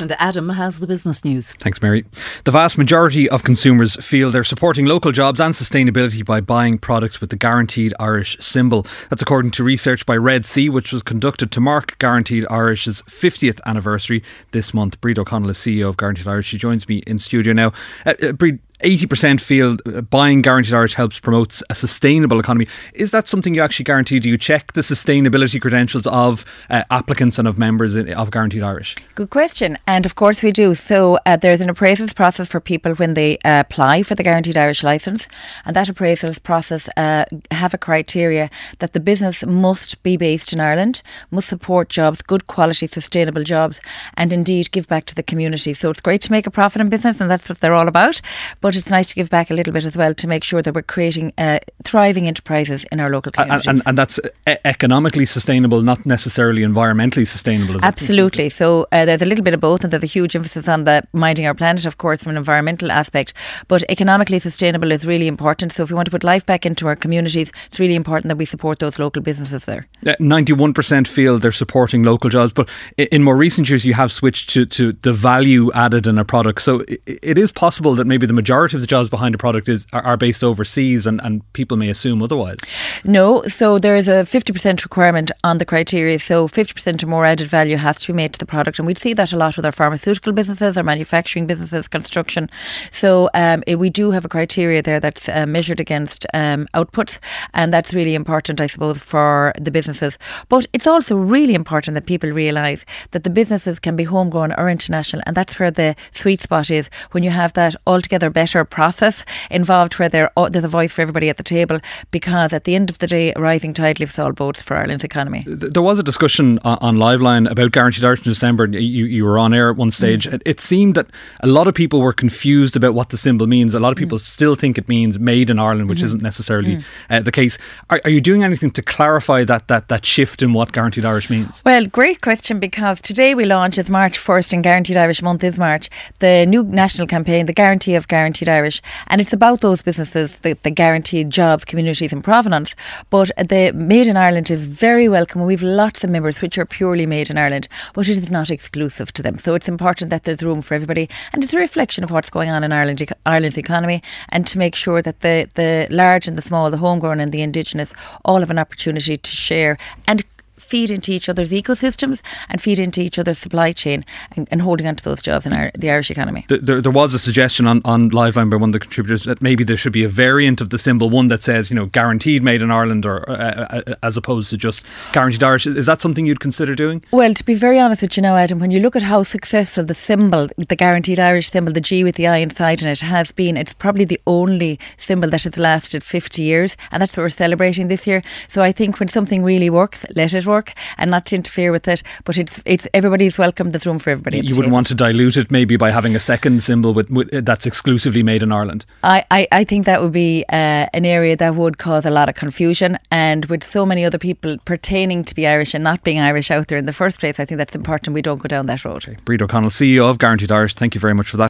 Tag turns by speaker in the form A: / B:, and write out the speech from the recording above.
A: And Adam has the business news.
B: Thanks, Mary. The vast majority of consumers feel they're supporting local jobs and sustainability by buying products with the Guaranteed Irish symbol. That's according to research by Red C, which was conducted to mark Guaranteed Irish's 50th anniversary this month. Bríd O'Connell is CEO of Guaranteed Irish. She joins me in studio now. Uh, uh, Bríd, 80% feel buying Guaranteed Irish helps promote a sustainable economy. Is that something you actually guarantee? Do you check the sustainability credentials of uh, applicants and of members of Guaranteed Irish?
C: Good question. And of course we do. So uh, there's an appraisals process for people when they uh, apply for the Guaranteed Irish licence. And that appraisals process uh, have a criteria that the business must be based in Ireland, must support jobs, good quality, sustainable jobs, and indeed give back to the community. So it's great to make a profit in business and that's what they're all about. But but it's nice to give back a little bit as well to make sure that we're creating uh, thriving enterprises in our local communities.
B: And, and, and that's e- economically sustainable, not necessarily environmentally sustainable.
C: Absolutely. So uh, there's a little bit of both, and there's a huge emphasis on the minding our planet, of course, from an environmental aspect. But economically sustainable is really important. So if we want to put life back into our communities, it's really important that we support those local businesses there.
B: Ninety-one percent feel they're supporting local jobs, but in more recent years, you have switched to, to the value added in a product. So it is possible that maybe the majority majority of the jobs behind a product is are, are based overseas, and, and people may assume otherwise.
C: No, so there is a 50% requirement on the criteria. So 50% or more added value has to be made to the product. And we'd see that a lot with our pharmaceutical businesses, our manufacturing businesses, construction. So um, we do have a criteria there that's uh, measured against um, outputs. And that's really important, I suppose, for the businesses. But it's also really important that people realise that the businesses can be homegrown or international. And that's where the sweet spot is when you have that altogether better better process involved where there, oh, there's a voice for everybody at the table because at the end of the day, a rising tide lifts all boats for Ireland's economy.
B: There was a discussion on Liveline about Guaranteed Irish in December. You, you were on air at one stage. Mm. It seemed that a lot of people were confused about what the symbol means. A lot of people mm. still think it means made in Ireland, which mm-hmm. isn't necessarily mm. uh, the case. Are, are, you doing anything to clarify that, that, that shift in what Guaranteed Irish means?
C: Well, great question because today we launch, as March 1st and Guaranteed Irish month is March, the new national campaign, the Guarantee of Guaranteed Guaranteed Irish, and it's about those businesses, the, the guaranteed jobs, communities and provenance. But the Made in Ireland is very welcome. We've lots of members which are purely made in Ireland, but it is not exclusive to them. So it's important that there's room for everybody, and it's a reflection of what's going on in Ireland, Ireland's economy, and to make sure that the the large and the small, the homegrown and the indigenous, all have an opportunity to share and feed into each other's ecosystems and feed into each other's supply chain and, and holding on to those jobs in our, the Irish economy.
B: There, there was a suggestion on, on Liveline by one of the contributors that maybe there should be a variant of the symbol, one that says, you know, guaranteed made in Ireland or uh, uh, as opposed to just guaranteed Irish. Is that something you'd consider doing?
C: Well, to be very honest with you now, Adam, when you look at how successful the symbol, the guaranteed Irish symbol, the G with the I inside in it has been, it's probably the only symbol that has lasted 50 years and that's what we're celebrating this year. So I think when something really works, let it work and not to interfere with it. But it's it's everybody's welcome. There's room for everybody.
B: You wouldn't want to dilute it maybe by having a second symbol with, with that's exclusively made in Ireland.
C: I, I, I think that would be uh, an area that would cause a lot of confusion. And with so many other people pertaining to be Irish and not being Irish out there in the first place, I think that's important we don't go down that road.
B: Okay. Bríd O'Connell, CEO of Guaranteed Irish, thank you very much for that.